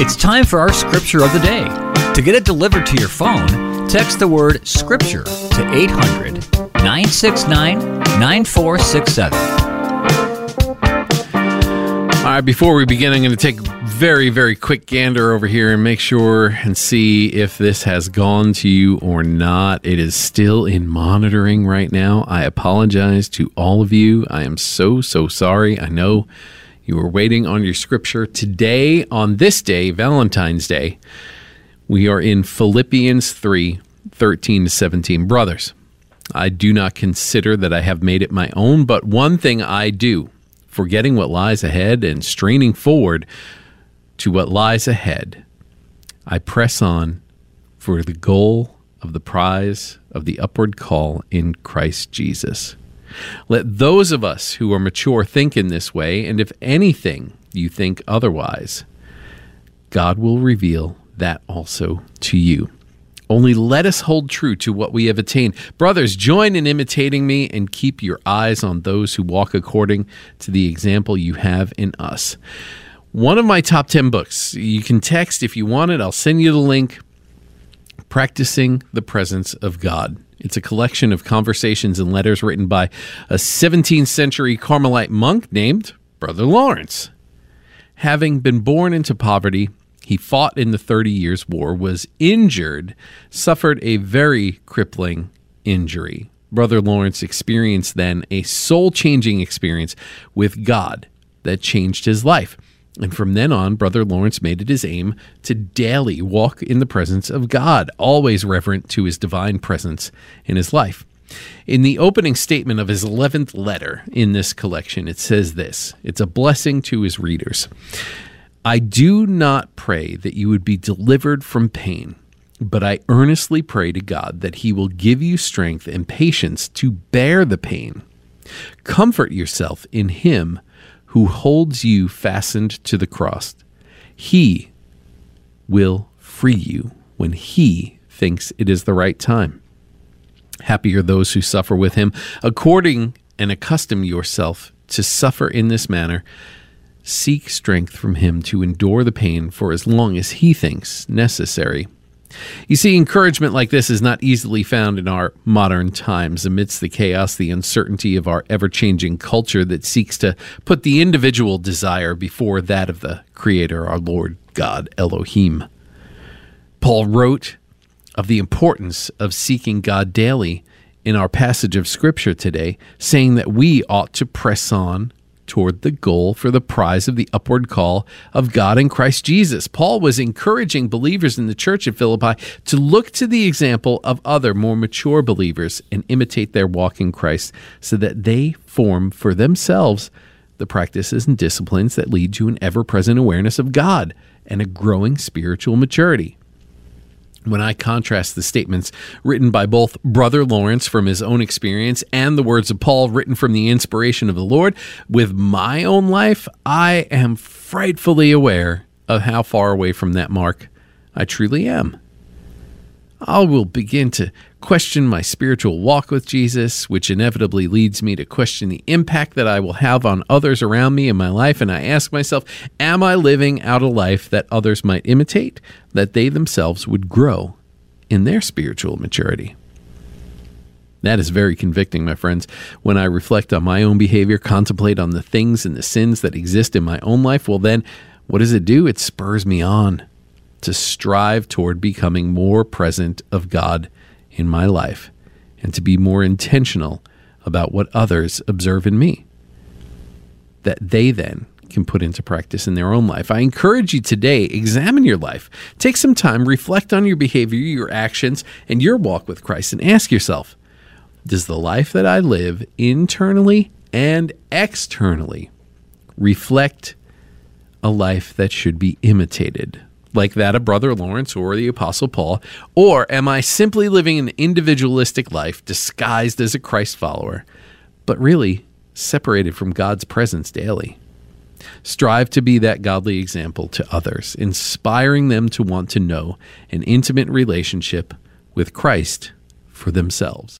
It's time for our scripture of the day. To get it delivered to your phone, text the word scripture to 800 969 9467. All right, before we begin, I'm going to take very, very quick gander over here and make sure and see if this has gone to you or not. It is still in monitoring right now. I apologize to all of you. I am so, so sorry. I know you were waiting on your scripture. Today, on this day, Valentine's Day, we are in Philippians 3 13 to 17. Brothers, I do not consider that I have made it my own, but one thing I do, forgetting what lies ahead and straining forward to what lies ahead, I press on for the goal of the prize of the upward call in Christ Jesus. Let those of us who are mature think in this way, and if anything you think otherwise, God will reveal that also to you. Only let us hold true to what we have attained. Brothers, join in imitating me and keep your eyes on those who walk according to the example you have in us. One of my top 10 books. You can text if you want it, I'll send you the link. Practicing the Presence of God. It's a collection of conversations and letters written by a 17th century Carmelite monk named Brother Lawrence. Having been born into poverty, he fought in the Thirty Years' War, was injured, suffered a very crippling injury. Brother Lawrence experienced then a soul changing experience with God that changed his life. And from then on, Brother Lawrence made it his aim to daily walk in the presence of God, always reverent to his divine presence in his life. In the opening statement of his 11th letter in this collection, it says this it's a blessing to his readers. I do not pray that you would be delivered from pain, but I earnestly pray to God that he will give you strength and patience to bear the pain. Comfort yourself in him who holds you fastened to the cross. He will free you when he thinks it is the right time. Happy are those who suffer with him. According and accustom yourself to suffer in this manner. Seek strength from him to endure the pain for as long as he thinks necessary. You see, encouragement like this is not easily found in our modern times amidst the chaos, the uncertainty of our ever changing culture that seeks to put the individual desire before that of the Creator, our Lord God Elohim. Paul wrote of the importance of seeking God daily in our passage of Scripture today, saying that we ought to press on toward the goal for the prize of the upward call of God in Christ Jesus. Paul was encouraging believers in the church at Philippi to look to the example of other more mature believers and imitate their walk in Christ so that they form for themselves the practices and disciplines that lead to an ever present awareness of God and a growing spiritual maturity when I contrast the statements written by both Brother Lawrence from his own experience and the words of Paul written from the inspiration of the Lord with my own life, I am frightfully aware of how far away from that mark I truly am. I will begin to question my spiritual walk with Jesus, which inevitably leads me to question the impact that I will have on others around me in my life. And I ask myself, am I living out a life that others might imitate, that they themselves would grow in their spiritual maturity? That is very convicting, my friends. When I reflect on my own behavior, contemplate on the things and the sins that exist in my own life, well, then what does it do? It spurs me on to strive toward becoming more present of God in my life and to be more intentional about what others observe in me that they then can put into practice in their own life. I encourage you today, examine your life. Take some time, reflect on your behavior, your actions, and your walk with Christ, and ask yourself Does the life that I live internally and externally reflect a life that should be imitated? Like that of Brother Lawrence or the Apostle Paul? Or am I simply living an individualistic life disguised as a Christ follower, but really separated from God's presence daily? Strive to be that godly example to others, inspiring them to want to know an intimate relationship with Christ for themselves.